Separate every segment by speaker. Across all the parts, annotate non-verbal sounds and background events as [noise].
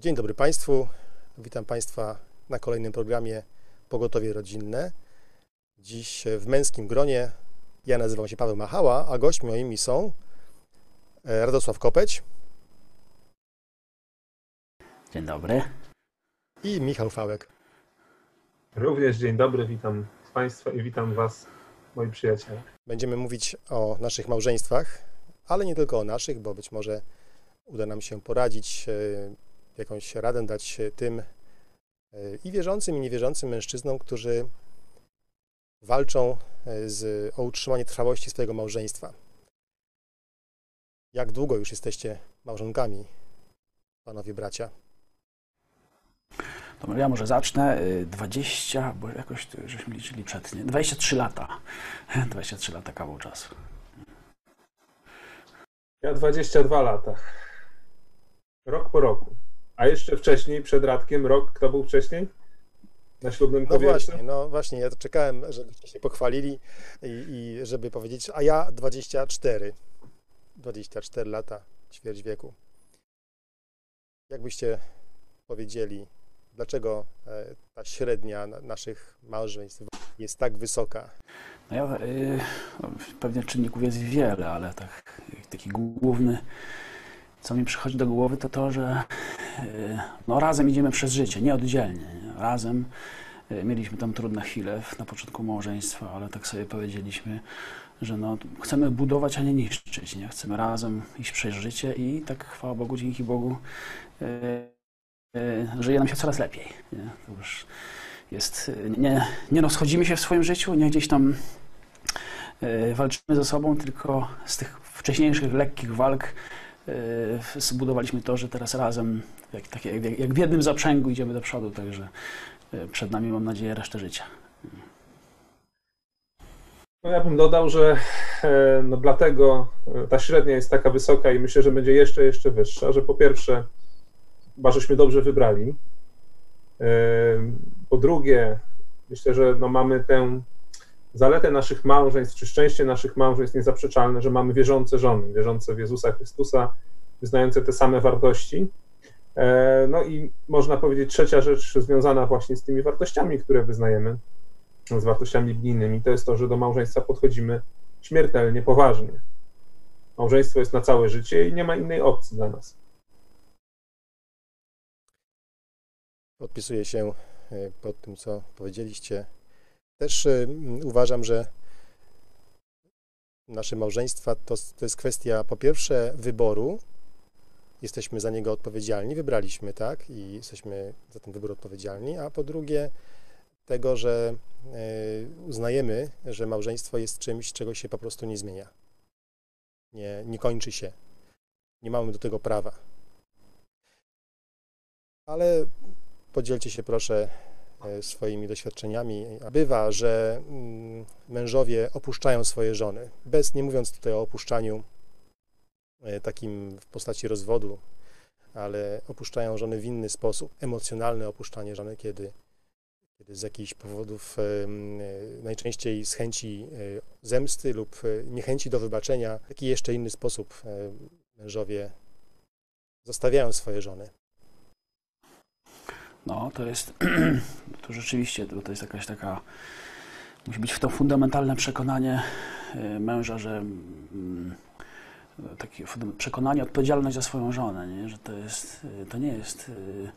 Speaker 1: Dzień dobry Państwu. Witam Państwa na kolejnym programie Pogotowie Rodzinne. Dziś w męskim gronie. Ja nazywam się Paweł Machała, a gośćmi moimi są e, Radosław Kopeć
Speaker 2: Dzień dobry.
Speaker 1: i Michał Fałek.
Speaker 3: Również dzień dobry, witam Państwa i witam Was, moi przyjaciele.
Speaker 1: Będziemy mówić o naszych małżeństwach, ale nie tylko o naszych, bo być może uda nam się poradzić, e, jakąś radę dać tym e, i wierzącym, i niewierzącym mężczyznom, którzy walczą e, z, o utrzymanie trwałości swojego małżeństwa. Jak długo już jesteście małżonkami, panowie bracia?
Speaker 2: To ja może zacznę. Y, 20, bo jakoś żeśmy liczyli przed, nie? 23 lata. [laughs] 23 lata kawał czasu.
Speaker 3: Ja 22 lata. Rok po roku. A jeszcze wcześniej, przed Radkiem, rok, kto był wcześniej? Na ślubnym
Speaker 1: No
Speaker 3: powietrzu?
Speaker 1: właśnie, no właśnie, ja to czekałem, żebyście się pochwalili i, i żeby powiedzieć, a ja 24. 24 lata, ćwierć wieku. Jak byście powiedzieli, dlaczego e, ta średnia na- naszych małżeństw jest tak wysoka?
Speaker 2: No ja, y, pewnie czynników jest wiele, ale tak, taki główny, co mi przychodzi do głowy, to to, że y, no, razem idziemy przez życie, nie oddzielnie. Nie? Razem y, mieliśmy tam trudne chwile na początku małżeństwa, ale tak sobie powiedzieliśmy, że no, chcemy budować, a nie niszczyć. Nie? Chcemy razem iść przez życie i tak, chwała Bogu, dzięki Bogu, y, żyje nam się coraz lepiej. Nie? To już jest, nie, nie rozchodzimy się w swoim życiu, nie gdzieś tam walczymy ze sobą, tylko z tych wcześniejszych lekkich walk zbudowaliśmy to, że teraz razem, jak, tak, jak, jak w jednym zaprzęgu idziemy do przodu, także y, przed nami mam nadzieję resztę życia.
Speaker 3: No ja bym dodał, że e, no dlatego e, ta średnia jest taka wysoka i myślę, że będzie jeszcze, jeszcze wyższa, że po pierwsze, chyba żeśmy dobrze wybrali. E, Po drugie, myślę, że no mamy tę zaletę naszych małżeństw, czy szczęście naszych małżeństw niezaprzeczalne, że mamy wierzące żony, wierzące w Jezusa Chrystusa, wyznające te same wartości. E, No i można powiedzieć trzecia rzecz związana właśnie z tymi wartościami, które wyznajemy, z wartościami biblijnymi, to jest to, że do małżeństwa podchodzimy śmiertelnie, poważnie. Małżeństwo jest na całe życie i nie ma innej opcji dla nas.
Speaker 1: Podpisuję się e, pod tym, co powiedzieliście. Też e, m, uważam, że nasze małżeństwa to, to jest kwestia po pierwsze wyboru. Jesteśmy za niego odpowiedzialni, wybraliśmy, tak, i jesteśmy za ten wybór odpowiedzialni, a po drugie tego, że e, uznajemy, że małżeństwo jest czymś, czego się po prostu nie zmienia. Nie, nie kończy się. Nie mamy do tego prawa. Ale podzielcie się proszę swoimi doświadczeniami. Bywa, że mm, mężowie opuszczają swoje żony, bez, nie mówiąc tutaj o opuszczaniu e, takim w postaci rozwodu, ale opuszczają żony w inny sposób. Emocjonalne opuszczanie żony, kiedy, kiedy z jakichś powodów, e, e, najczęściej z chęci e, zemsty lub e, niechęci do wybaczenia, taki jeszcze inny sposób e, mężowie zostawiają swoje żony.
Speaker 2: No, to jest, [clears throat] to rzeczywiście, to, to jest jakaś taka, musi być w to fundamentalne przekonanie y, męża, że mm, takie przekonanie, odpowiedzialność za swoją żonę, nie? że to jest, y, to nie jest, y,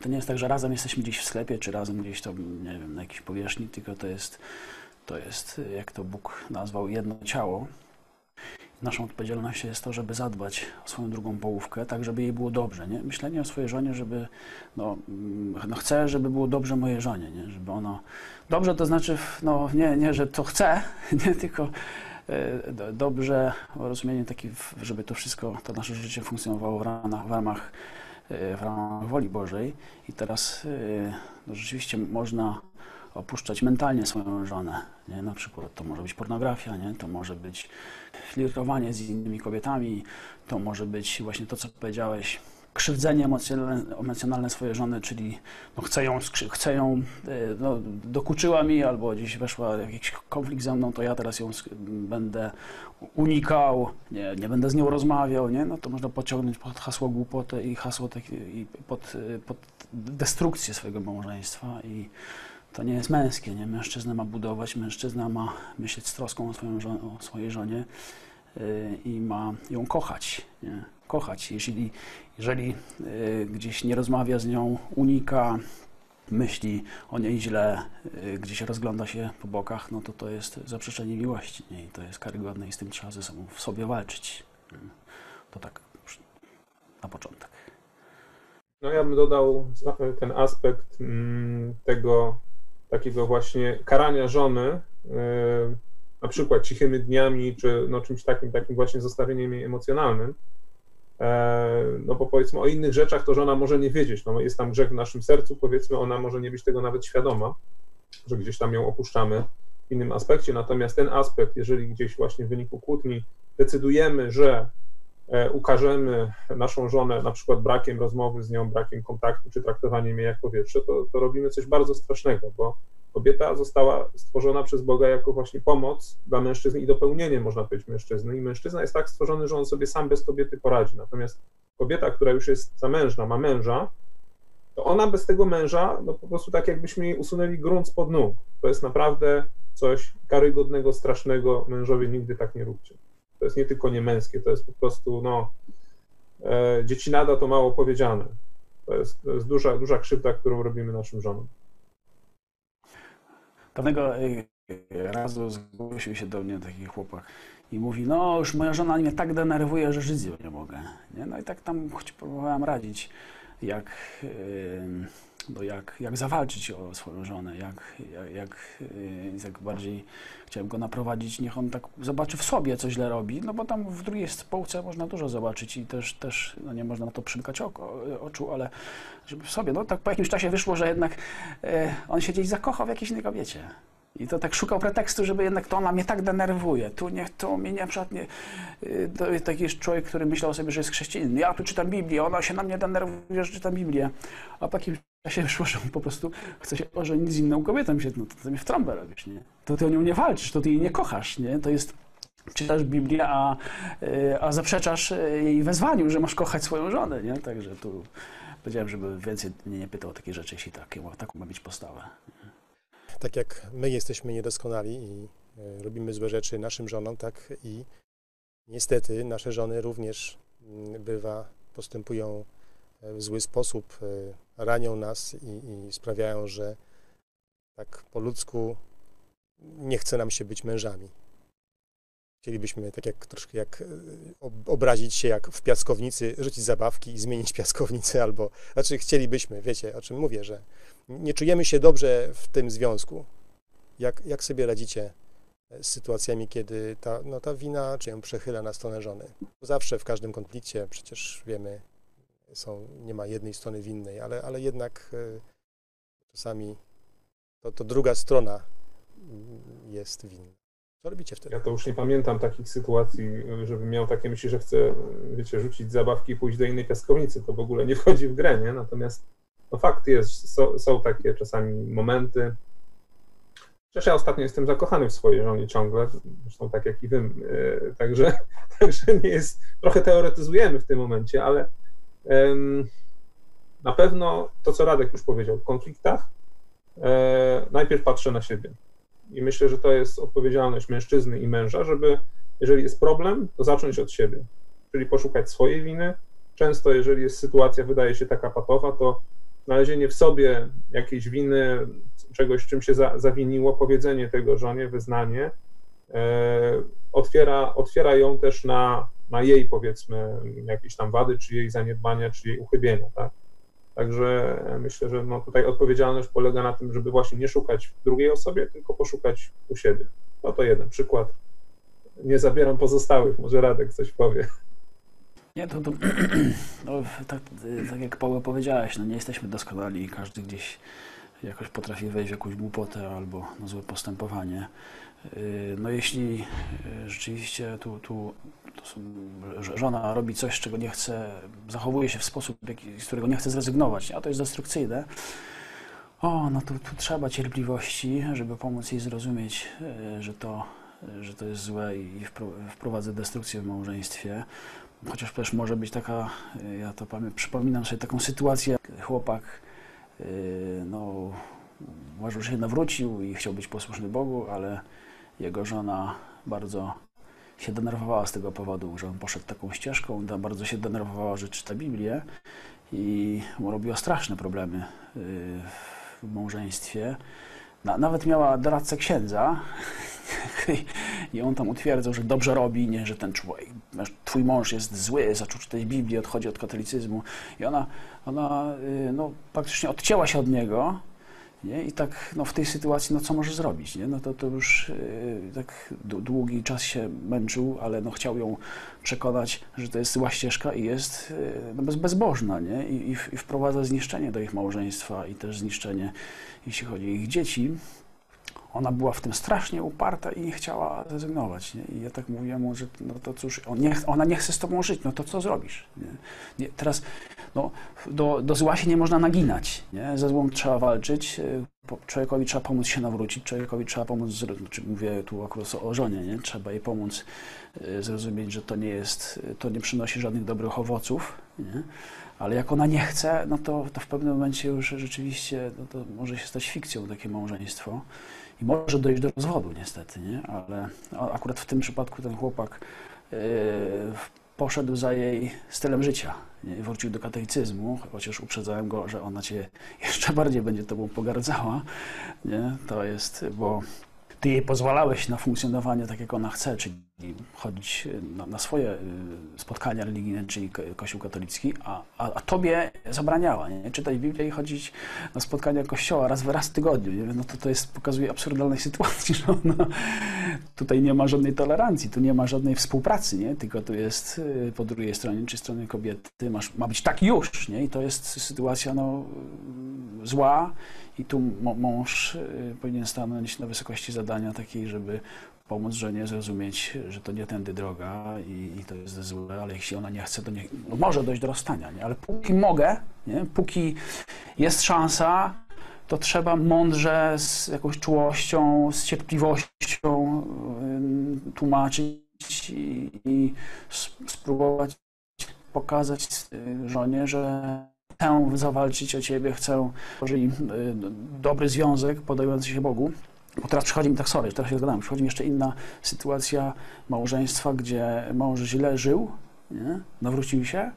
Speaker 2: to nie jest tak, że razem jesteśmy gdzieś w sklepie, czy razem gdzieś tam, nie wiem, na jakiejś powierzchni, tylko to jest, to jest, jak to Bóg nazwał, jedno ciało. Naszą odpowiedzialnością jest to, żeby zadbać o swoją drugą połówkę, tak żeby jej było dobrze. Nie? Myślenie o swojej żonie, żeby no, mm, no chcę, żeby było dobrze mojej żonie, nie? żeby ono... Dobrze to znaczy, no nie, nie że to chcę, [laughs] nie tylko do- dobrze, rozumienie takie, żeby to wszystko, to nasze życie funkcjonowało w ramach, w ramach, e, w ramach woli Bożej i teraz e, no, rzeczywiście można opuszczać mentalnie swoją żonę, nie? na przykład to może być pornografia, nie? to może być flirtowanie z innymi kobietami, to może być właśnie to, co powiedziałeś, krzywdzenie emocjonalne, swojej żony, czyli no chcę ją, chcę ją y, no, dokuczyła mi albo gdzieś weszła jakiś konflikt ze mną, to ja teraz ją będę unikał, nie, nie będę z nią rozmawiał, nie? no to można podciągnąć pod hasło głupotę i hasło takie, i pod, y, pod destrukcję swojego małżeństwa i to nie jest męskie, nie? Mężczyzna ma budować, mężczyzna ma myśleć z troską o, swoją żo- o swojej żonie y, i ma ją kochać, nie? Kochać. Jeśli, jeżeli y, gdzieś nie rozmawia z nią, unika, myśli o niej źle, y, gdzieś rozgląda się po bokach, no to to jest zaprzeczenie miłości, nie? I to jest karygodne i z tym trzeba ze sobą w sobie walczyć. To tak na początek.
Speaker 3: No ja bym dodał ten aspekt mm, tego takiego właśnie karania żony, yy, na przykład cichymi dniami, czy no czymś takim, takim właśnie zostawieniem jej emocjonalnym. E, No bo powiedzmy o innych rzeczach to żona może nie wiedzieć, no jest tam grzech w naszym sercu, powiedzmy ona może nie być tego nawet świadoma, że gdzieś tam ją opuszczamy w innym aspekcie, natomiast ten aspekt, jeżeli gdzieś właśnie w wyniku kłótni decydujemy, że e, ukażemy naszą żonę na przykład brakiem rozmowy z nią, brakiem kontaktu, czy traktowaniem jej jak powietrze, to, to robimy coś bardzo strasznego, bo kobieta została stworzona przez Boga jako właśnie pomoc dla mężczyzny i dopełnienie, można powiedzieć, mężczyzny. I mężczyzna jest tak stworzony, że on sobie sam bez kobiety poradzi. Natomiast kobieta, która już jest zamężna, ma męża, to ona bez tego męża, no po prostu tak jakbyśmy jej usunęli grunt spod nóg. To jest naprawdę coś karygodnego, strasznego. Mężowie nigdy tak nie róbcie. To jest nie tylko niemęskie, to jest po prostu, no, e, dziecinada to mało powiedziane. To jest, to jest duża, duża krzywda, którą robimy naszym żonom.
Speaker 2: Pewnego y, razu zgłosił się do mnie taki chłopak i mówi, no już moja żona mnie tak denerwuje, że żyć nie mogę. Nie? No i tak tam choć próbowałem radzić, jak, no jak, jak zawalczyć o swoją żonę, jak, jak, jak, bardziej chciałem go naprowadzić, niech on tak zobaczy w sobie, co źle robi, no bo tam w drugiej spółce można dużo zobaczyć i też, też no nie można na to przymykać oko, oczu, ale żeby w sobie, no tak po jakimś czasie wyszło, że jednak e, on się gdzieś zakochał w jakiejś innej kobiecie. I to tak szukał pretekstu, żeby jednak to ona mnie tak denerwuje. Tu niech to mnie nie, przykład nie. y, To jest taki człowiek, który myślał sobie, że jest chrześcijanin. Ja tu czytam Biblię, ona się na mnie denerwuje, że czytam Biblię. A po jakimś czasie wyszło, że on po prostu chce się ożenić z inną kobietą. Się, no to, to mnie w trąbę robisz, nie? To ty o nią nie walczysz, to ty jej nie kochasz, nie? To jest czytasz Biblię, a, y, a zaprzeczasz y, jej wezwaniu, że masz kochać swoją żonę, nie? Także tu powiedziałem, żeby więcej mnie nie pytał o takie rzeczy, jeśli takie, taką ma być postawę.
Speaker 1: Tak jak my jesteśmy niedoskonali i e, robimy złe rzeczy naszym żonom, tak i niestety nasze żony również mm, bywa, postępują e, w zły sposób, e, ranią nas i, i sprawiają, że tak po ludzku nie chce nam się być mężami. Chcielibyśmy tak jak troszkę jak e, ob- obrazić się jak w piaskownicy, rzucić zabawki i zmienić [laughs] piaskownicę, albo znaczy chcielibyśmy, wiecie o czym mówię, że nie czujemy się dobrze w tym związku. Jak, jak sobie radzicie z sytuacjami, kiedy ta, no, ta wina czy ją przechyla na stronę żony? Zawsze w każdym konflikcie przecież wiemy, są, nie ma jednej strony winnej, ale, ale jednak e, czasami to, to druga strona mm, jest winna. Co robicie wtedy?
Speaker 3: Ja to już nie pamiętam takich sytuacji, żebym miał takie myśli, że chcę, wiecie, rzucić zabawki i pójść do innej piaskownicy. To w ogóle nie wchodzi w grę, nie? Natomiast no fakt jest, są, są takie czasami momenty. Przecież ja ostatnio jestem zakochany w swojej żonie ciągle, zresztą tak jak i wy. e, Także, [laughs] także nie jest, trochę teoretyzujemy w tym momencie, ale na pewno to, co Radek już powiedział, w konfliktach e, najpierw patrzę na siebie. I myślę, że to jest odpowiedzialność mężczyzny i męża, żeby, jeżeli jest problem, to zacząć od siebie, czyli poszukać swojej winy. Często, jeżeli jest sytuacja, wydaje się taka patowa, to znalezienie w sobie jakiejś winy, czegoś, czym się za, zawiniło, powiedzenie tego żonie, wyznanie, e, otwiera, otwiera ją też na, na jej, powiedzmy, jakieś tam wady, czy jej zaniedbania, czy jej uchybienia, tak? Także myślę, że no tutaj odpowiedzialność polega na tym, żeby właśnie nie szukać w drugiej osobie, tylko poszukać u siebie. No to jeden przykład. Nie zabieram pozostałych, może Radek coś powie.
Speaker 2: Nie, to, to [clears throat] no, tak, tak jak Paweł powiedziałeś, no nie jesteśmy doskonali i każdy gdzieś jakoś potrafi wejść w jakąś głupotę albo na złe postępowanie. No jeśli rzeczywiście tu, tu żona robi coś, czego nie chce, zachowuje się w sposób, z którego nie chce zrezygnować, a to jest destrukcyjne, o, no to tu trzeba cierpliwości, żeby pomóc jej zrozumieć, że to, że to jest złe i wprowadza destrukcję w małżeństwie. Chociaż też może być taka, ja to pamiętam, przypominam sobie taką sytuację, chłopak no, uważał, że się nawrócił i chciał być posłuszny Bogu, ale jego żona bardzo się denerwowała z tego powodu, że on poszedł taką ścieżką, bardzo się denerwowała, że czyta Biblię i mu robiła straszne problemy y, w małżeństwie. Nawet miała doradcę księdza [laughs] i on tam utwierdzał, że dobrze robi, nie, że ten człowiek, twój mąż jest zły, zaczął czytać Biblię, odchodzi od katolicyzmu i ona, ona y, no, praktycznie odcięła się od niego nie? I tak no, w tej sytuacji, no co może zrobić? Nie? No to, to już yy, tak długi czas się męczył, ale no, chciał ją przekonać, że to jest zła ścieżka i jest yy, no, bez, bezbożna. Nie? I, i, I wprowadza zniszczenie do ich małżeństwa i też zniszczenie, jeśli chodzi o ich dzieci ona była w tym strasznie uparta i nie chciała zrezygnować. Nie? I ja tak mówiłem mu, że no to cóż, on nie, ona nie chce z tobą żyć, no to co zrobisz? Nie? Nie, teraz no, do, do zła się nie można naginać. Nie? Ze złą trzeba walczyć, y, człowiekowi trzeba pomóc się nawrócić, człowiekowi trzeba pomóc, znaczy mówię tu akurat o żonie, nie? trzeba jej pomóc y, zrozumieć, że to nie jest, to nie przynosi żadnych dobrych owoców, nie? ale jak ona nie chce, no to, to w pewnym momencie już rzeczywiście no to może się stać fikcją takie małżeństwo i może dojść do rozwodu niestety, nie? ale akurat w tym przypadku ten chłopak yy, poszedł za jej stylem życia? Wrócił do katolicyzmu, chociaż uprzedzałem go, że ona cię [laughs] jeszcze bardziej będzie tobą pogardzała. Nie? To jest, bo ty jej pozwalałeś na funkcjonowanie tak, jak ona chce, czyli chodzić na, na swoje y, spotkania religijne, czyli Kościół katolicki, a, a, a tobie zabraniała, nie? czytać Biblię i chodzić na spotkania Kościoła raz w raz w tygodniu. Nie? No to, to jest, pokazuje absurdalnej sytuacji, [laughs] że ona, tutaj nie ma żadnej tolerancji, tu nie ma żadnej współpracy, nie? tylko tu jest y, po drugiej stronie, czy stronie kobiety, masz, ma być tak już, nie? i to jest sytuacja no, zła i tu mąż y, powinien stanąć na wysokości zadania takiej, żeby pomóc żonie zrozumieć, że to nie tędy droga i, i to jest złe, ale jeśli ona nie chce, to nie, no może dojść do rozstania, nie? ale póki mogę, nie? póki jest szansa, to trzeba mądrze, z jakąś czułością, z cierpliwością yy, tłumaczyć i, i spróbować pokazać y, żonie, że chcę zawalczyć o ciebie, chcę, y, dobry związek podający się Bogu, bo teraz przychodzi mi tak, sorry, teraz się zgadałem, przychodzi mi jeszcze inna sytuacja małżeństwa, gdzie mąż źle żył, nie? nawrócił się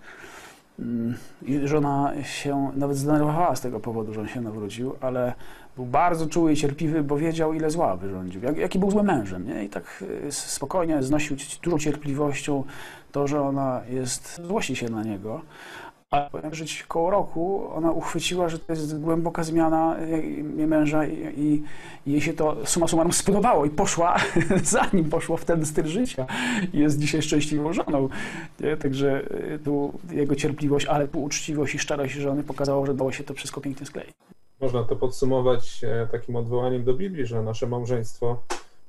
Speaker 2: mm, i żona się nawet zdenerwowała z tego powodu, że on się nawrócił, ale był bardzo czuły i cierpliwy, bo wiedział, ile zła wyrządził, jak, jaki był złym mężem. Nie? I tak y, spokojnie znosił dużą cierpliwością to, że ona jest, złości się na niego, ale powiem, że koło roku ona uchwyciła, że to jest głęboka zmiana jej męża i, i, jej się to suma summarum spodobało i poszła, [laughs] zanim poszło w ten styl życia. Jest dzisiaj szczęśliwą żoną. Nie? Także y, tu jego cierpliwość, ale tu uczciwość i szczerość żony pokazało, że dało się to wszystko pięknie skleić.
Speaker 3: Można to podsumować e, takim odwołaniem do Biblii, że nasze małżeństwo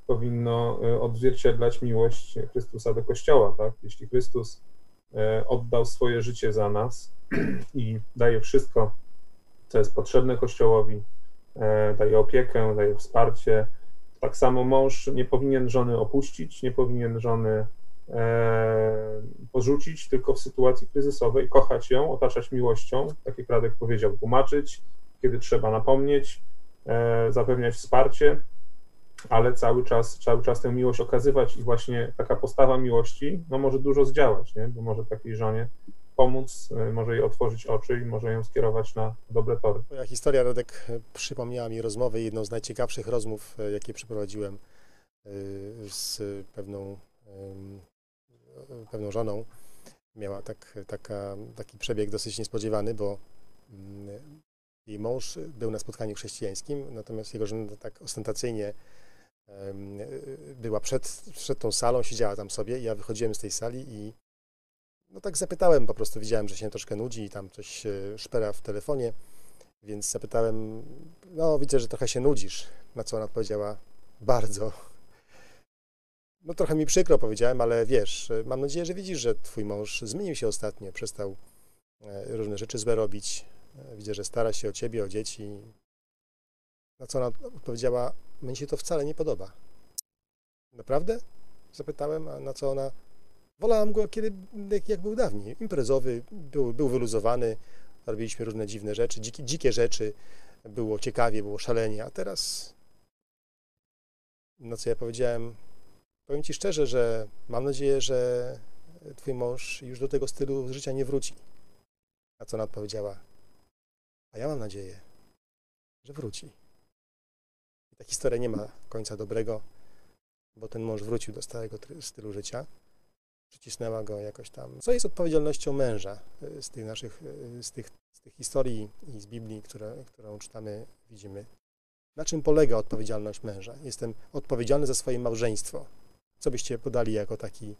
Speaker 3: powinno e, odzwierciedlać miłość Chrystusa do Kościoła. Tak? Jeśli Chrystus oddał swoje życie za nas i daje wszystko, co jest potrzebne Kościołowi, e, daje opiekę, daje wsparcie. Tak samo mąż nie powinien żony opuścić, nie powinien żony e, porzucić, tylko w sytuacji kryzysowej kochać ją, otaczać miłością, tak jak powiedział, tłumaczyć, kiedy trzeba napomnieć, zapewniać wsparcie, ale cały czas, cały czas tę miłość okazywać i właśnie taka postawa miłości no, może dużo zdziałać, nie? bo może takiej żonie pomóc, y, może jej otworzyć oczy i może ją skierować na dobre tory.
Speaker 1: Moja historia, Radek, przypomniała mi rozmowę, jedną z najciekawszych rozmów, y, jakie przeprowadziłem z pewną, pewną żoną. Miała tak, taka, taki przebieg dosyć niespodziewany, bo mm, jej mąż był na spotkaniu chrześcijańskim, natomiast jego żona tak ostentacyjnie była przed, przed tą salą, siedziała tam sobie i ja wychodziłem z tej sali i no tak zapytałem, po prostu widziałem, że się troszkę nudzi i tam coś szpera w telefonie, więc zapytałem, no widzę, że trochę się nudzisz, na co ona odpowiedziała, bardzo. no trochę mi przykro powiedziałem, ale wiesz, mam nadzieję, że widzisz, że twój mąż zmienił się ostatnio, przestał e, różne rzeczy złe robić. E, widzę, że stara się o ciebie, o dzieci. Na co ona odpowiedziała, mnie się to wcale nie podoba. Naprawdę? Zapytałem, a na co ona, wolałam go, kiedy, jak, jak był dawniej, imprezowy, był, był wyluzowany, robiliśmy różne dziwne rzeczy, dzikie, dzikie rzeczy, było ciekawie, było szalenie, a teraz, no co ja powiedziałem, Powiem Ci szczerze, że mam nadzieję, że Twój mąż już do tego stylu życia nie wróci. A co ona odpowiedziała? A ja mam nadzieję, że wróci. Ta historia nie ma końca dobrego, bo ten mąż wrócił do starego stylu życia. Przycisnęła go jakoś tam. Co jest odpowiedzialnością męża e, z tych naszych, e, z tych, z tych historii i z Biblii, które, którą czytamy, widzimy. Na czym polega odpowiedzialność męża? Jestem odpowiedzialny za swoje małżeństwo. Co byście podali jako taki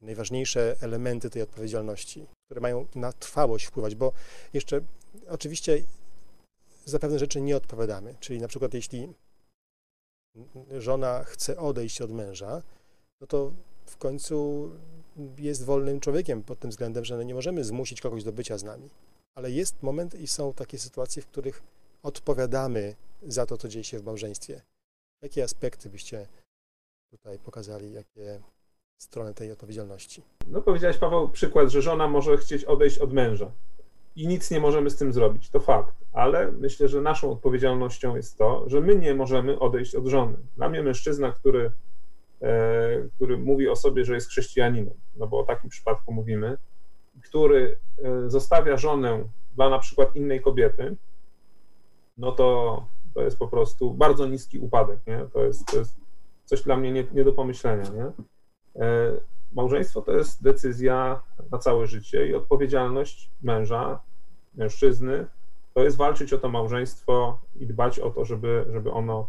Speaker 1: najważniejsze elementy tej odpowiedzialności, które mają na trwałość wpływać, bo jeszcze oczywiście za pewne rzeczy nie odpowiadamy. Czyli na przykład jeśli żona chce odejść od męża, no to w końcu jest wolnym człowiekiem pod tym względem, że nie możemy zmusić kogoś do bycia z nami. Ale jest moment i są takie sytuacje, w których odpowiadamy za to, co dzieje się w małżeństwie. Jakie aspekty byście tutaj pokazali, jakie strony tej odpowiedzialności.
Speaker 3: No powiedziałeś, Paweł, przykład, że żona może chcieć odejść od męża i nic nie możemy z tym zrobić. To fakt, ale myślę, że naszą odpowiedzialnością jest to, że my nie możemy odejść od żony. Dla mnie mężczyzna, który, e, który mówi o sobie, że jest chrześcijaninem, no bo o takim przypadku mówimy, który e, zostawia żonę dla na przykład innej kobiety, no to to jest po prostu bardzo niski upadek. Nie? To, jest, to jest coś dla mnie nie, nie do pomyślenia. Nie? E, małżeństwo to jest decyzja na całe życie i odpowiedzialność męża, mężczyzny to jest walczyć o to małżeństwo i dbać o to, żeby, żeby ono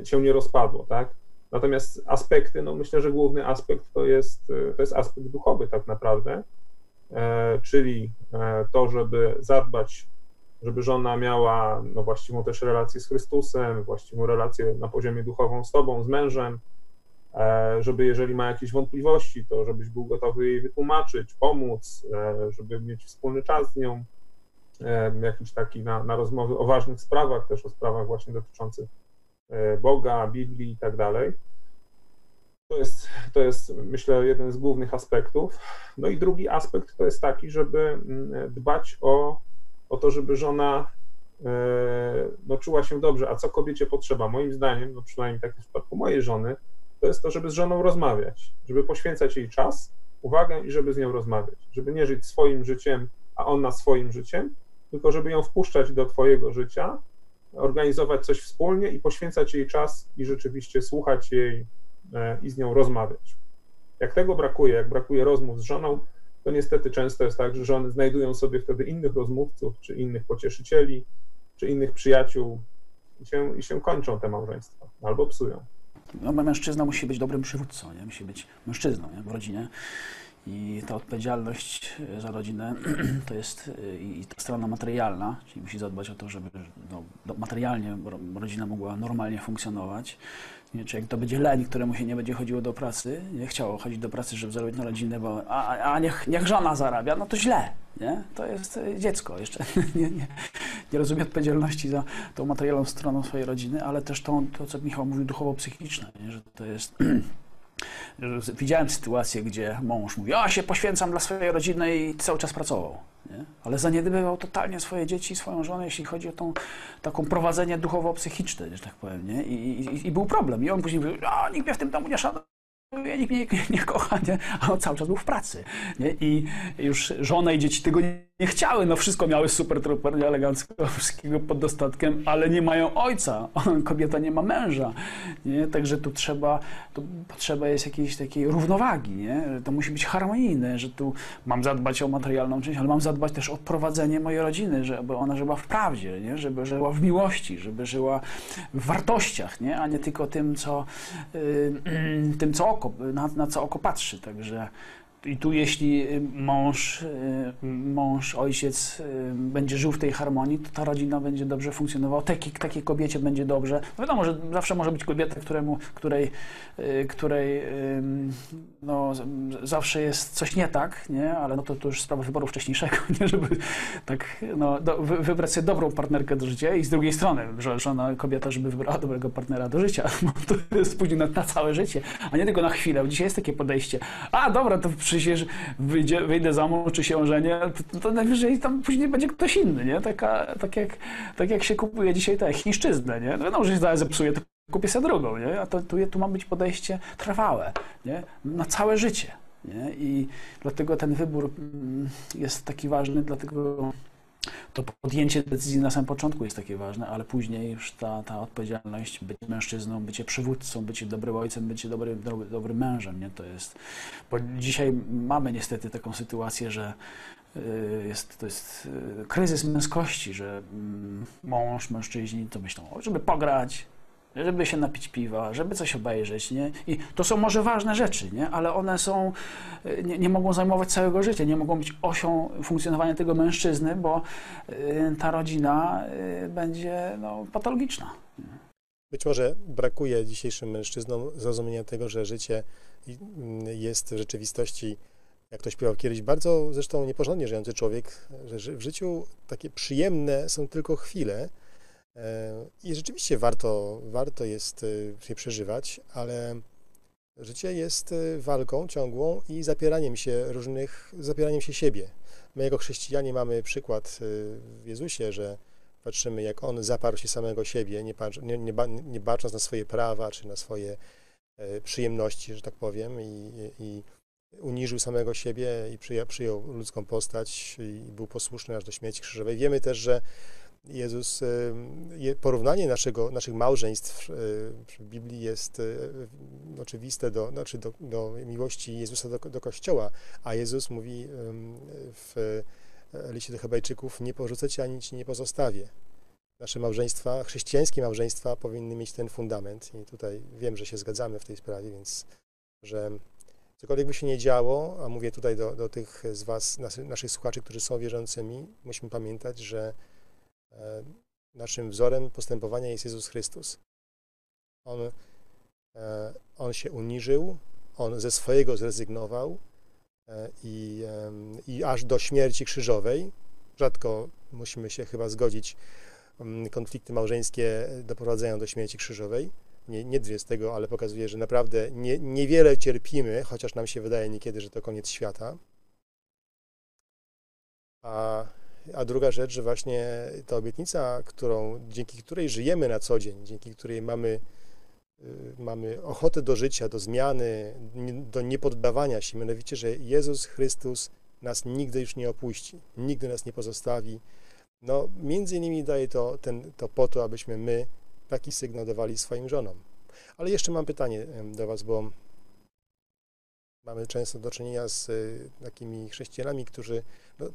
Speaker 3: e, się nie rozpadło, tak? Natomiast aspekty, no myślę, że główny aspekt to jest, e, to jest aspekt duchowy tak naprawdę, czyli to, żeby zadbać żeby żona miała no, właściwą też relację z Chrystusem, właściwą relację na poziomie duchową z tobą, z mężem, e, żeby jeżeli ma jakieś wątpliwości, to żebyś był gotowy jej wytłumaczyć, pomóc, e, żeby mieć wspólny czas z nią, e, jakiś taki na, na rozmowy o ważnych sprawach, też o sprawach właśnie dotyczących Boga, Biblii i tak dalej. To jest, to jest, myślę, jeden z głównych aspektów. No i drugi aspekt to jest taki, żeby mm, dbać o o to, żeby żona e, no, czuła się dobrze. A co kobiecie potrzeba? Moim zdaniem, no przynajmniej tak w przypadku mojej żony, to jest to, żeby z żoną rozmawiać, żeby poświęcać jej czas, uwagę i żeby z nią rozmawiać, żeby nie żyć swoim życiem, a ona swoim życiem, tylko żeby ją wpuszczać do Twojego życia, organizować coś wspólnie i poświęcać jej czas i rzeczywiście słuchać jej e, i z nią rozmawiać. Jak tego brakuje, jak brakuje rozmów z żoną, to niestety często jest tak, że żony znajdują sobie wtedy innych rozmówców, czy innych pocieszycieli, czy innych przyjaciół i się, i się kończą te małżeństwa albo psują.
Speaker 2: No, mężczyzna musi być dobrym przywódcą, nie? musi być mężczyzną nie? w rodzinie. I ta odpowiedzialność za rodzinę [clears throat] to jest i ta strona materialna, czyli musi zadbać o to, żeby no, materialnie rodzina mogła normalnie funkcjonować. Nie, czy jak to będzie leń, któremu się nie będzie chodziło do pracy, nie chciało chodzić do pracy, żeby zarobić na rodzinę, bo a, a niech, niech żona zarabia, no to źle. Nie? To jest dziecko jeszcze. [laughs] Nie, nie, nie rozumie odpowiedzialności za tą materialną stroną swojej rodziny, ale też tą, to, co Michał mówił, duchowo-psychiczne, że to jest [clears throat] Widziałem sytuację, gdzie mąż mówi, ja się poświęcam dla swojej rodziny i cały czas pracował. Nie? Ale zaniedbywał totalnie swoje dzieci, swoją żonę, jeśli chodzi o tą taką prowadzenie duchowo-psychiczne, że tak powiem. Nie? I, i, I, był problem. I on później mówił, a nikt mnie w tym domu nie szanuje nikt mnie nie, nie kocha, nie? a on cały czas był w pracy. Nie? I już żona i dzieci tego nie, nie chciały, no wszystko miały super, nie elegancko, [laughs] wszystkiego pod dostatkiem, ale nie mają ojca, [laughs] kobieta nie ma męża, nie? także tu trzeba, tu potrzeba jest jakiejś takiej równowagi, nie? to musi być harmonijne, że tu mam zadbać o materialną część, ale mam zadbać też o prowadzenie mojej rodziny, żeby ona żyła w prawdzie, nie? żeby żyła w miłości, żeby żyła w wartościach, nie? a nie tylko tym, co, yy, [clears throat] tym, co oko, na, na co oko patrzy, także i tu jeśli mąż, mąż, ojciec będzie żył w tej harmonii, to ta rodzina będzie dobrze funkcjonowała, takiej, takiej kobiecie będzie dobrze. No wiadomo, że zawsze może być kobieta, któremu, której, której no, zawsze jest coś nie tak, nie? ale no to, to już sprawa wyboru wcześniejszego, [laughs] nie? żeby tak no, do, wybrać sobie dobrą partnerkę do życia i z drugiej strony, że żona, kobieta, żeby wybrała dobrego partnera do życia, [laughs] no, to jest później na, na całe życie, a nie tylko na chwilę. Dzisiaj jest takie podejście, a dobra, to przecież wyjdzie, wyjdę za mąż, czy się ożenię, to, to najwyżej tam później będzie ktoś inny, nie? Taka, tak, jak, tak jak się kupuje dzisiaj tak, chińszczyznę, nie? No że się zaraz zepsuje, to kupię sobie drugą, nie? A to, tu, tu ma być podejście trwałe, nie? Na całe życie, nie? I dlatego ten wybór mm, jest taki ważny, dlatego to podjęcie decyzji na samym początku jest takie ważne, ale później już ta, ta odpowiedzialność, bycie mężczyzną, bycie przywódcą, bycie dobrym ojcem, bycie dobry, dobry, dobrym mężem, nie? To jest, bo dzisiaj mamy niestety taką sytuację, że y, jest, to jest y, kryzys męskości, że mm, mąż, mężczyźni to myślą, żeby pograć, żeby się napić piwa, żeby coś obejrzeć, nie? I to są może ważne rzeczy, nie? Ale one są, y, nie, nie mogą zajmować całego życia, nie mogą być osią funkcjonowania tego mężczyzny, bo y, ta rodzina y, będzie no, patologiczna.
Speaker 1: Być może brakuje dzisiejszym mężczyznom zrozumienia tego, że życie jest w rzeczywistości, jak ktoś śpiewał kiedyś, bardzo zresztą nieporządnie żyjący człowiek, że w życiu takie przyjemne są tylko chwile, E, I rzeczywiście warto, warto jest e, się przeżywać, ale życie jest e, walką ciągłą i zapieraniem się różnych, zapieraniem się siebie. My jako chrześcijanie mamy przykład w Jezusie, że patrzymy, jak On zaparł się samego siebie, nie, patrz, nie, nie, nie bacząc na swoje prawa czy na swoje przyjemności, że tak powiem, i, i uniżył samego siebie i przyjął, przyjął ludzką postać i był posłuszny aż do śmierci krzyżowej. Wiemy też, że Jezus, porównanie naszego, naszych małżeństw w Biblii jest oczywiste do, znaczy do, do miłości Jezusa do, do Kościoła, a Jezus mówi w liście do Hebrajczyków, nie porzucę cię ani ci nie pozostawię. Nasze małżeństwa, chrześcijańskie małżeństwa powinny mieć ten fundament i tutaj wiem, że się zgadzamy w tej sprawie, więc że cokolwiek by się nie działo, a mówię tutaj do, do tych z Was, naszych słuchaczy, którzy są wierzącymi, musimy pamiętać, że E, naszym wzorem postępowania jest Jezus Chrystus. On, e, on się uniżył, on ze swojego zrezygnował e, i, i aż do śmierci krzyżowej. Rzadko musimy się chyba zgodzić, konflikty małżeńskie doprowadzają do śmierci krzyżowej. Nie, nie dwie z tego, ale pokazuje, że naprawdę nie, niewiele cierpimy, chociaż nam się wydaje niekiedy, że to koniec świata. A a druga rzecz, że właśnie ta obietnica, którą, dzięki której żyjemy na co dzień, dzięki której mamy, y, mamy ochotę do życia, do zmiany, do niepoddawania się, mianowicie, że Jezus Chrystus nas nigdy już nie opuści, nigdy nas nie pozostawi. No, między innymi daje to, ten, to po to, abyśmy my taki sygnał dawali swoim żonom. Ale jeszcze mam pytanie do Was, bo Mamy często do czynienia z y, takimi chrześcijanami, którzy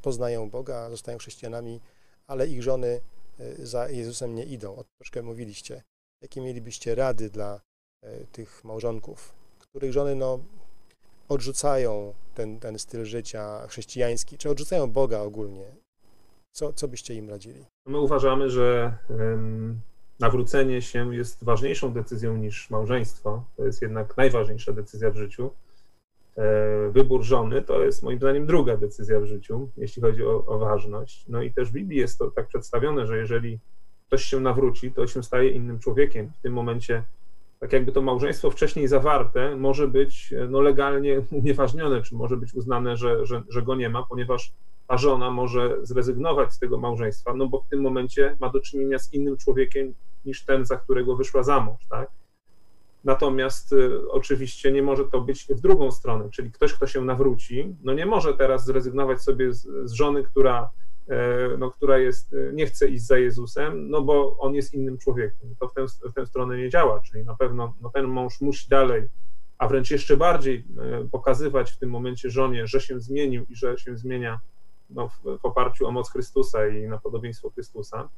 Speaker 1: poznają Boga, zostają chrześcijanami, ale ich żony y, za Jezusem nie idą. O troszkę mówiliście. Jakie mielibyście rady dla y, tych małżonków, których żony no, odrzucają ten, ten styl życia chrześcijański, czy odrzucają Boga ogólnie? Co, co byście im radzili?
Speaker 3: My uważamy, że nawrócenie się jest ważniejszą decyzją niż małżeństwo. To jest jednak najważniejsza decyzja w życiu. E, wybór żony to jest moim zdaniem druga decyzja w życiu, jeśli chodzi o, o, ważność. No i też w Biblii jest to tak przedstawione, że jeżeli ktoś się nawróci, to się staje innym człowiekiem. W tym momencie, tak jakby to małżeństwo wcześniej zawarte, może być e, no, legalnie [laughs] unieważnione, czy może być uznane, że, że, że go nie ma, ponieważ ta żona może zrezygnować z tego małżeństwa, no bo w tym momencie ma do czynienia z innym człowiekiem niż ten, za którego wyszła za mąż, tak? Natomiast y, oczywiście nie może to być w drugą stronę, czyli ktoś, kto się nawróci, no nie może teraz zrezygnować sobie z, z żony, która, e, no, która jest, y, nie chce iść za Jezusem, no bo on jest innym człowiekiem. To w tę, w tę stronę nie działa, czyli na pewno no, ten mąż musi dalej, a wręcz jeszcze bardziej e, pokazywać w tym momencie żonie, że się zmienił i że się zmienia no, w, w oparciu o moc Chrystusa i na podobieństwo Chrystusa.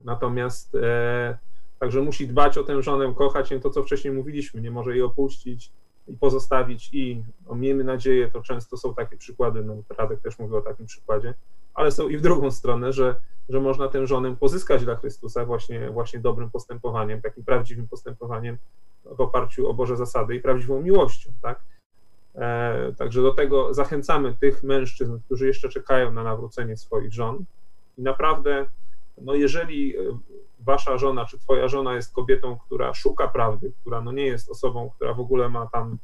Speaker 3: Natomiast e, Także musi dbać o tę żonę, kochać ją, to co wcześniej mówiliśmy, nie może jej opuścić, i pozostawić i no, miejmy nadzieję, to często są takie przykłady, no Radek też mówił o takim przykładzie, ale są i w drugą stronę, że, że można tę żonę pozyskać dla Chrystusa właśnie, właśnie dobrym postępowaniem, takim prawdziwym postępowaniem w oparciu o Boże zasady i prawdziwą miłością, tak? E, także do tego zachęcamy tych mężczyzn, którzy jeszcze czekają na nawrócenie swoich żon i naprawdę, no jeżeli e, wasza żona czy twoja żona jest kobietą, która szuka prawdy, która no nie jest osobą, która w ogóle ma tam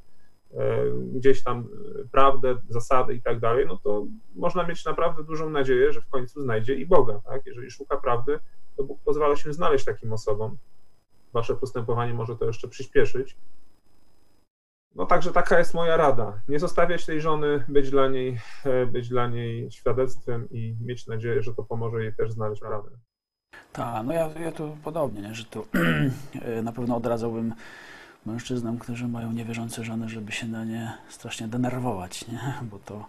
Speaker 3: e, gdzieś tam prawdę, zasady i tak dalej, no to można mieć naprawdę dużą nadzieję, że w końcu znajdzie i Boga, tak? Jeżeli szuka prawdy, to Bóg pozwala się znaleźć takim osobom. Wasze postępowanie może to jeszcze przyspieszyć. No także taka jest moja rada. Nie zostawiać tej żony, być dla niej, e, być dla niej świadectwem i mieć nadzieję, że to pomoże jej też znaleźć prawdę.
Speaker 2: Tak, no ja, ja tu podobnie, nie? że tu [clears throat] na pewno odradzałbym mężczyznom, którzy mają niewierzące żony, żeby się na nie strasznie denerwować, nie? [laughs] bo to,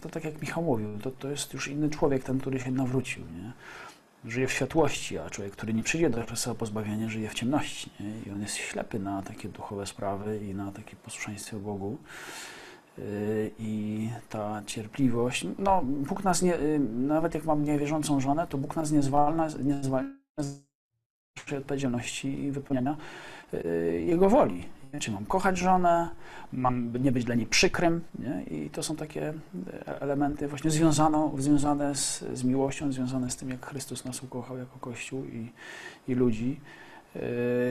Speaker 2: to tak jak Michał mówił, to, to jest już inny człowiek, ten, który się nawrócił. Nie? Żyje w światłości, a człowiek, który nie przyjdzie do Chrystusa pozbawienia, żyje w ciemności. Nie? I on jest ślepy na takie duchowe sprawy i na takie posłuszeństwo Bogu. Y, i ta cierpliwość. No, Bóg nas nie, y, nawet jak mam niewierzącą żonę, to Bóg nas nie zwalnia, nie zwalnia z odpowiedzialności i wypełniania y, Jego woli. Czy mam kochać żonę, mam nie być dla niej przykrym. Nie? I to są takie elementy właśnie związane, związane z, z miłością, związane z tym, jak Chrystus nas ukochał jako Kościół i, i ludzi.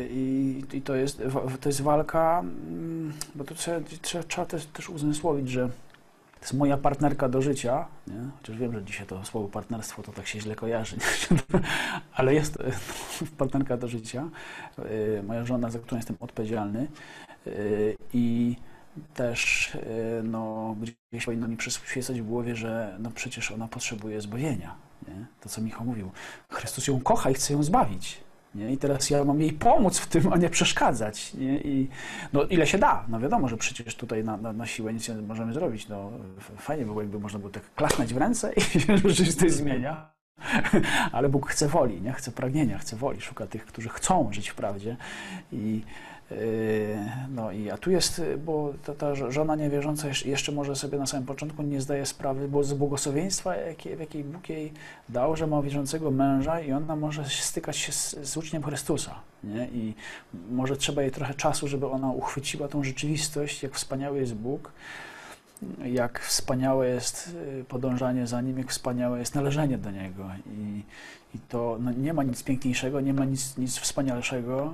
Speaker 2: I, I, to, jest, to jest walka, mm, bo to trzeba, trzeba, trzeba też, też uzmysłowić, że to jest moja partnerka do życia, nie? chociaż wiem, że dzisiaj to słowo partnerstwo to tak się źle kojarzy, nie? [laughs] ale jest [laughs] partnerka do życia, y, moja żona, za którą jestem odpowiedzialny y, i też no, gdzieś powinno mi przyświecać w głowie, że no przecież ona potrzebuje zbawienia. Nie? To, co Michał mówił. Chrystus ją kocha i chce ją zbawić. Nie? I teraz ja mam jej pomóc w tym, a nie przeszkadzać. Nie? I no, ile się da. No wiadomo, że przecież tutaj na, na, na siłę nic nie możemy zrobić. No, fajnie było, jakby można było tak klachnąć w ręce i się [laughs] rzeczywistość zmienia. Ale Bóg chce woli, nie? chce pragnienia, chce woli, szuka tych, którzy chcą żyć w prawdzie. I, no i a tu jest, bo ta, ta żona niewierząca jeszcze może sobie na samym początku nie zdaje sprawy bo z błogosławieństwa, jakie, w jakiej Bóg jej dał, że ma wierzącego męża i ona może stykać się z, z uczniem Chrystusa. Nie? I może trzeba jej trochę czasu, żeby ona uchwyciła tą rzeczywistość, jak wspaniały jest Bóg, jak wspaniałe jest y, podążanie za Nim, jak wspaniałe jest należenie do Niego. I, i to no, nie ma nic piękniejszego, nie ma nic, nic wspanialszego,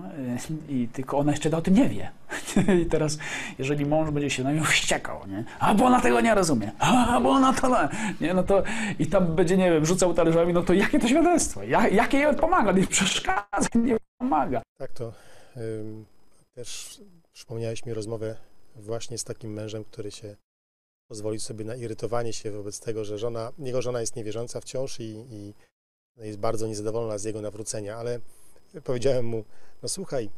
Speaker 2: yy, i tylko ona jeszcze o tym nie wie. [laughs] I teraz, jeżeli mąż będzie się na nią wściekał, nie? a bo ona tego nie rozumie, a bo ona to nie, no to i tam będzie, nie wiem, rzucał talerzami, no to jakie to świadectwo? Jak, jakie jej pomaga? Nie przeszkadza, nie pomaga.
Speaker 1: Tak to też przypomniałeś mi rozmowę właśnie z takim mężem, który się pozwolił sobie na irytowanie się wobec tego, że żona, jego żona jest niewierząca wciąż i, i jest bardzo niezadowolona z jego nawrócenia, ale powiedziałem mu, no słuchaj,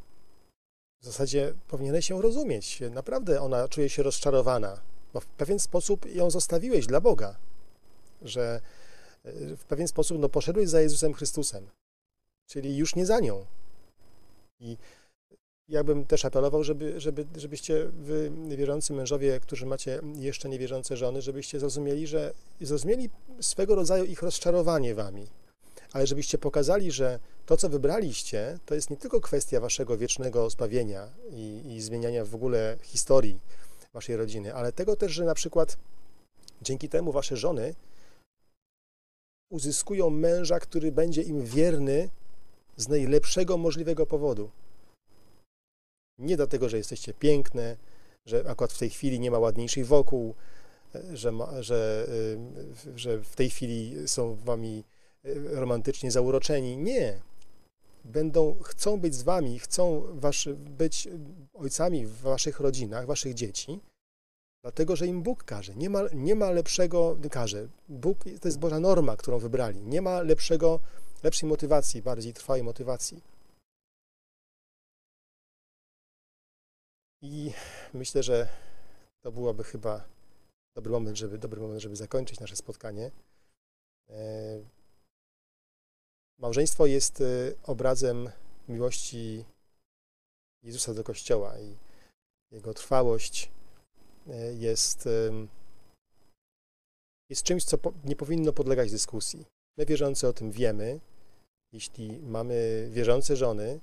Speaker 1: w zasadzie powinieneś ją rozumieć. Naprawdę ona czuje się rozczarowana, bo w pewien sposób ją zostawiłeś dla Boga, że e, w pewien sposób no, poszedłeś za Jezusem Chrystusem, czyli już nie za nią. I ja bym też apelował, żeby, żeby, żebyście wy, wierzący mężowie, którzy macie jeszcze niewierzące żony, żebyście zrozumieli, że zrozumieli swego rodzaju ich rozczarowanie wami ale żebyście pokazali, że to, co wybraliście, to jest nie tylko kwestia waszego wiecznego zbawienia i, i zmieniania w ogóle historii waszej rodziny, ale tego też, że na przykład dzięki temu wasze żony uzyskują męża, który będzie im wierny z najlepszego możliwego powodu. Nie dlatego, że jesteście piękne, że akurat w tej chwili nie ma ładniejszej wokół, że, ma, że, y, że w tej chwili są wami romantycznie zauroczeni. Nie. Będą, chcą być z wami, chcą wasz, być ojcami w waszych rodzinach, waszych dzieci, dlatego, że im Bóg każe. Nie ma, nie ma lepszego, każe. Bóg to jest Boża norma, którą wybrali. Nie ma lepszego, lepszej motywacji, bardziej trwałej motywacji. I myślę, że to byłoby chyba dobry moment, żeby, dobry moment, żeby zakończyć nasze spotkanie. E, Małżeństwo jest y, obrazem miłości Jezusa do Kościoła i jego trwałość e, jest, jest czymś, co nie powinno podlegać dyskusji. My wierzący o tym wiemy. Jeśli mamy wierzące żony,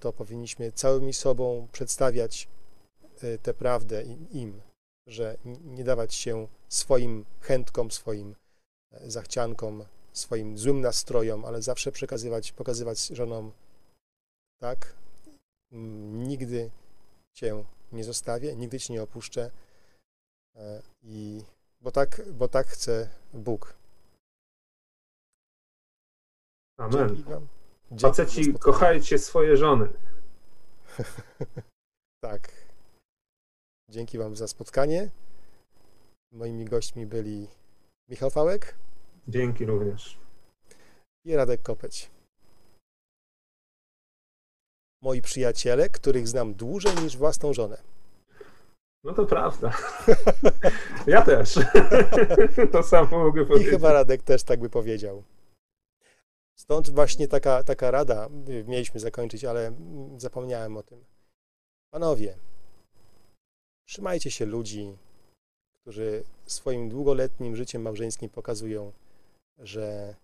Speaker 1: to powinniśmy całymi sobą przedstawiać e, tę prawdę im- że nie dawać się swoim chętkom, swoim e, zachciankom, swoim złym nastrojom, ale zawsze przekazywać, pokazywać żonom tak, nigdy cię nie zostawię, nigdy cię nie opuszczę e, i bo tak, bo tak chce Bóg.
Speaker 3: Amen. Faceci, kochajcie swoje żony. [laughs]
Speaker 1: Tak. Dzięki Wam za spotkanie. Moimi gośćmi byli Michał Fałek
Speaker 3: Dzięki również.
Speaker 1: i Radek Kopeć. Moi przyjaciele, których znam dłużej niż własną żonę.
Speaker 3: No to prawda. [laughs] Ja też. [laughs] To samo mogę
Speaker 1: I
Speaker 3: powiedzieć.
Speaker 1: chyba Radek też tak by powiedział. Stąd właśnie taka, taka rada, mieliśmy zakończyć, ale zapomniałem o tym. Panowie, trzymajcie się ludzi, którzy swoim długoletnim życiem małżeńskim pokazują, że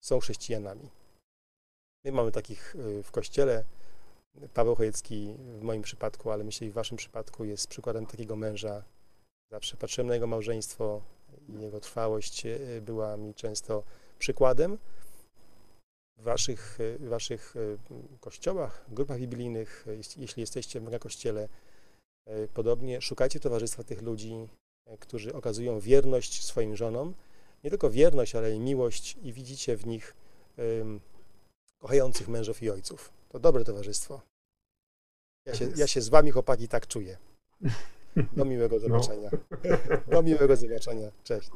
Speaker 1: są chrześcijanami. My mamy takich y, w kościele. Paweł Chojecki w moim przypadku, ale myślę i w waszym przypadku jest przykładem takiego męża. Zawsze patrzyłem na jego małżeństwo i jego trwałość y, była mi często przykładem. W waszych, y, waszych kościołach, grupach biblijnych, jeśli- jesteście w mega kościele, podobnie szukajcie towarzystwa tych ludzi, y, którzy okazują wierność swoim żonom. Nie tylko wierność, ale i miłość i widzicie w nich kochających mężów i ojców. To dobre towarzystwo. Ja się, ja się z wami, chłopaki, tak czuję. Do miłego zobaczenia. Do miłego zobaczenia. Cześć.